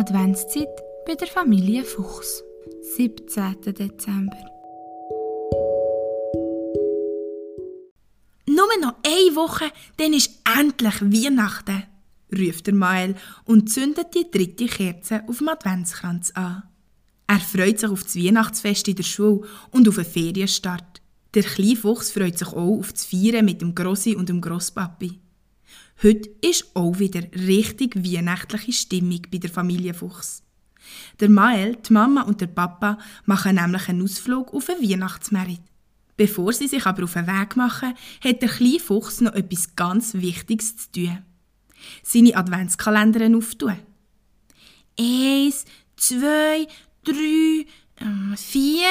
Adventszeit bei der Familie Fuchs. 17. Dezember. Nur noch eine Woche, dann ist endlich Weihnachten, ruft der Mael und zündet die dritte Kerze auf dem Adventskranz an. Er freut sich auf das Weihnachtsfest in der Schule und auf einen Ferienstart. Der kleine Fuchs freut sich auch auf das Feiern mit dem Grossi und dem Grosspapi. Heute ist auch wieder richtig weihnachtliche Stimmung bei der Familie Fuchs. Der Mael, die Mama und der Papa machen nämlich einen Ausflug auf einen Weihnachtsmarkt. Bevor sie sich aber auf den Weg machen, hat der kleine Fuchs noch etwas ganz Wichtiges zu tun. Seine Adventskalender auftun. Eins, zwei, drei, äh, vier,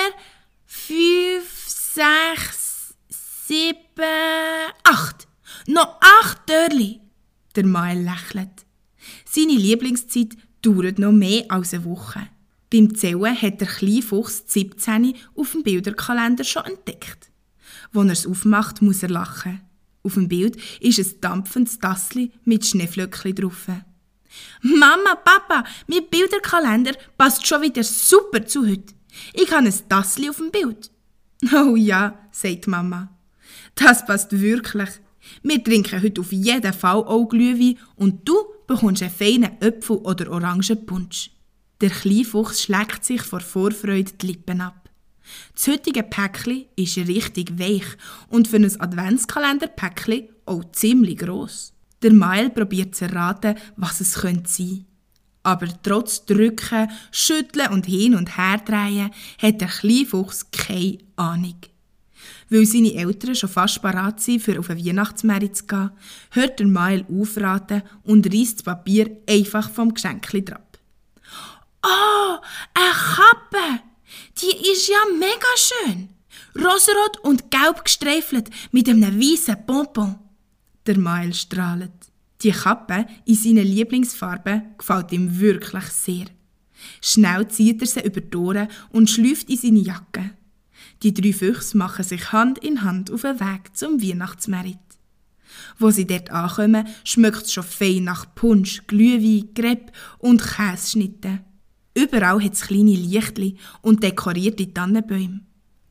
fünf, sechs, sieben, acht. Noch acht Törli. Der Mael lächelt. Seine Lieblingszeit dauert noch mehr als eine Woche. Beim Zählen hat der kleine Fuchs 17 auf dem Bilderkalender schon entdeckt. Als er es aufmacht, muss er lachen. Auf dem Bild ist ein dampfendes Tassli mit Schneeflöckchen drauf. Mama, Papa, mein Bilderkalender passt schon wieder super zu heute. Ich habe ein Tassli auf dem Bild. Oh ja, sagt Mama. Das passt wirklich. Wir trinken heute auf jeden Fall auch Glühwein und du bekommst einen feinen Äpfel- oder Orangenpunsch. Der kleine Fuchs schlägt sich vor Vorfreude die Lippen ab. Das heutige Päckchen ist richtig weich und für ein Adventskalender-Päckchen auch ziemlich gross. Der Mail probiert zu erraten, was es könnte sein. Aber trotz Drücken, Schütteln und hin und her drehen hat der kleine Fuchs keine Ahnung. Weil seine Eltern schon fast parat sind, für auf einen Weihnachtsmarkt zu gehen, hört der Mael aufraten und reißt das Papier einfach vom Geschenkli ab. Oh, eine Kappe! Die ist ja mega schön! Rosarot und gelb gestreifelt mit einem weißen Pompon. Der Mael strahlt. Die Kappe in seinen Lieblingsfarben gefällt ihm wirklich sehr. Schnell zieht er sie über die Ohren und schlüpft in seine Jacke. Die drei Füchse machen sich Hand in Hand auf den Weg zum Weihnachtsmerit. Wo sie dort ankommen, schmeckt es schon fein nach Punsch, Glühwein, Crepe und Käseschnitten. Überall hat es kleine Lichtli und dekorierte Tannenbäume.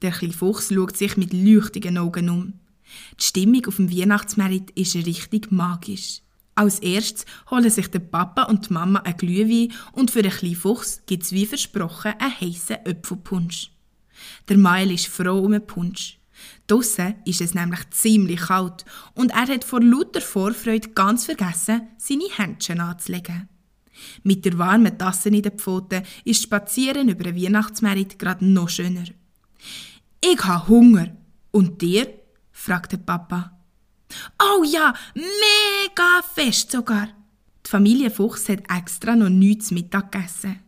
Der kleine Fuchs schaut sich mit leuchtigen Augen um. Die Stimmung auf dem Weihnachtsmerit ist richtig magisch. Als erstes holen sich der Papa und die Mama ein Glühwein und für den kleinen Fuchs gibt es wie versprochen einen heissen Äpfelpunsch. Der Mael ist froh um den Punsch. Draussen ist es nämlich ziemlich kalt und er hat vor lauter Vorfreude ganz vergessen, seine Händchen anzulegen. Mit der warmen Tasse in den Pfoten ist Spazieren über den Weihnachtsmarkt gerade noch schöner. Ich habe Hunger. Und dir? fragt der Papa. Oh ja, mega fest sogar. Die Familie Fuchs hat extra noch nichts Mittag gegessen.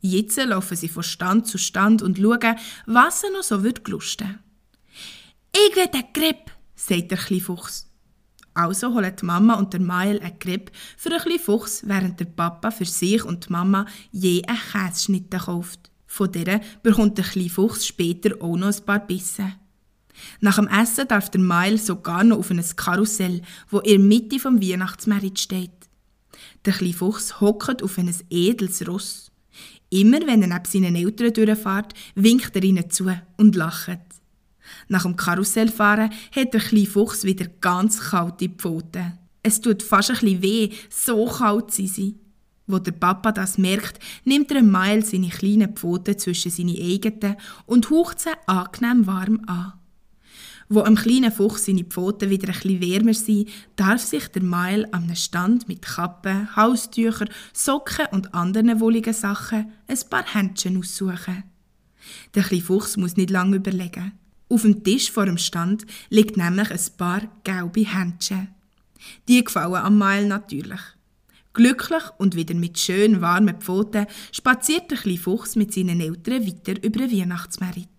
Jetzt laufen sie von Stand zu Stand und schauen, was er noch so wird glusten. Ich will einen Grip, sagt der kleine Fuchs. Also holen die Mama und der Mael einen Grip für den kleinen Fuchs, während der Papa für sich und die Mama je einen Käseschnitte kauft. Von der bekommt der kleine Fuchs später auch noch ein paar Bissen. Nach dem Essen darf der Mael sogar noch auf ein Karussell, wo in der Mitte vom Weihnachtsmarkt steht. Der kleine Fuchs hockt auf ein edles Ross. Immer wenn er neben seinen Eltern durchfährt, winkt er ihnen zu und lacht. Nach dem Karussellfahren hat der kleine Fuchs wieder ganz kalte Pfoten. Es tut fast ein bisschen weh, so kalt sind sie. Wo der Papa das merkt, nimmt er Mail seine kleinen Pfoten zwischen seine eigenen und haucht sie angenehm warm an. Wo am kleinen Fuchs seine Pfoten wieder ein bisschen wärmer sind, darf sich der Mail am Stand mit Kappen, Haustüchern, Socken und anderen wohligen Sachen ein paar Händchen aussuchen. Der kleine Fuchs muss nicht lange überlegen. Auf dem Tisch vor dem Stand liegt nämlich ein paar gelbe Händchen. Die gefallen am Mail natürlich. Glücklich und wieder mit schön warmen Pfoten spaziert der kleine Fuchs mit seinen Eltern weiter über den Weihnachtsmarkt.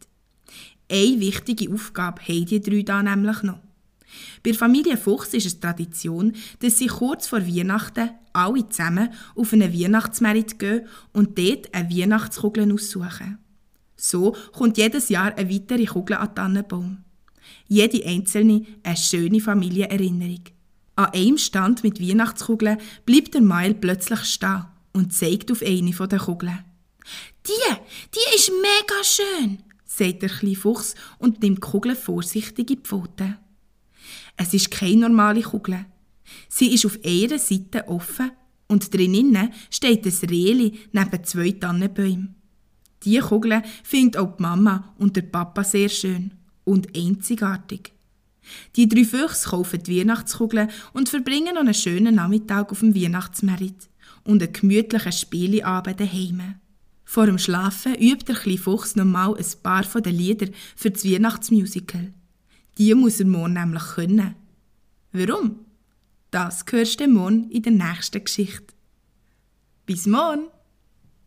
Eine wichtige Aufgabe haben die drei da nämlich noch. Bei Familie Fuchs ist es Tradition, dass sie kurz vor Weihnachten alle zusammen auf einen Weihnachtsmarkt gehen und dort eine Weihnachtskugel aussuchen. So kommt jedes Jahr eine weitere Kugel an den Tannenbaum. Jede einzelne eine schöne Familienerinnerung. An einem Stand mit Weihnachtskugeln bleibt der Mail plötzlich stehen und zeigt auf eine der Kugeln. Die, die ist mega schön, sagt der kleine Fuchs und nimmt die Kugel vorsichtig in die Pfote. Es ist keine normale Kugel. Sie ist auf einer Seite offen und drinnen steht ein Rehli neben zwei Tannenbäumen. Diese Kugel findet auch die Mama und der Papa sehr schön und einzigartig. Die drei Füchse kaufen die Weihnachtskugeln und verbringen noch einen schönen Nachmittag auf dem Weihnachtsmerit und einen gemütlichen Spieleabend daheim. Vor dem Schlafen übt der kleine Fuchs nochmal ein paar von den Lieder für das Weihnachtsmusical. Die muss er morgen nämlich können. Warum? Das hörst du morgen in der nächsten Geschichte. Bis morgen!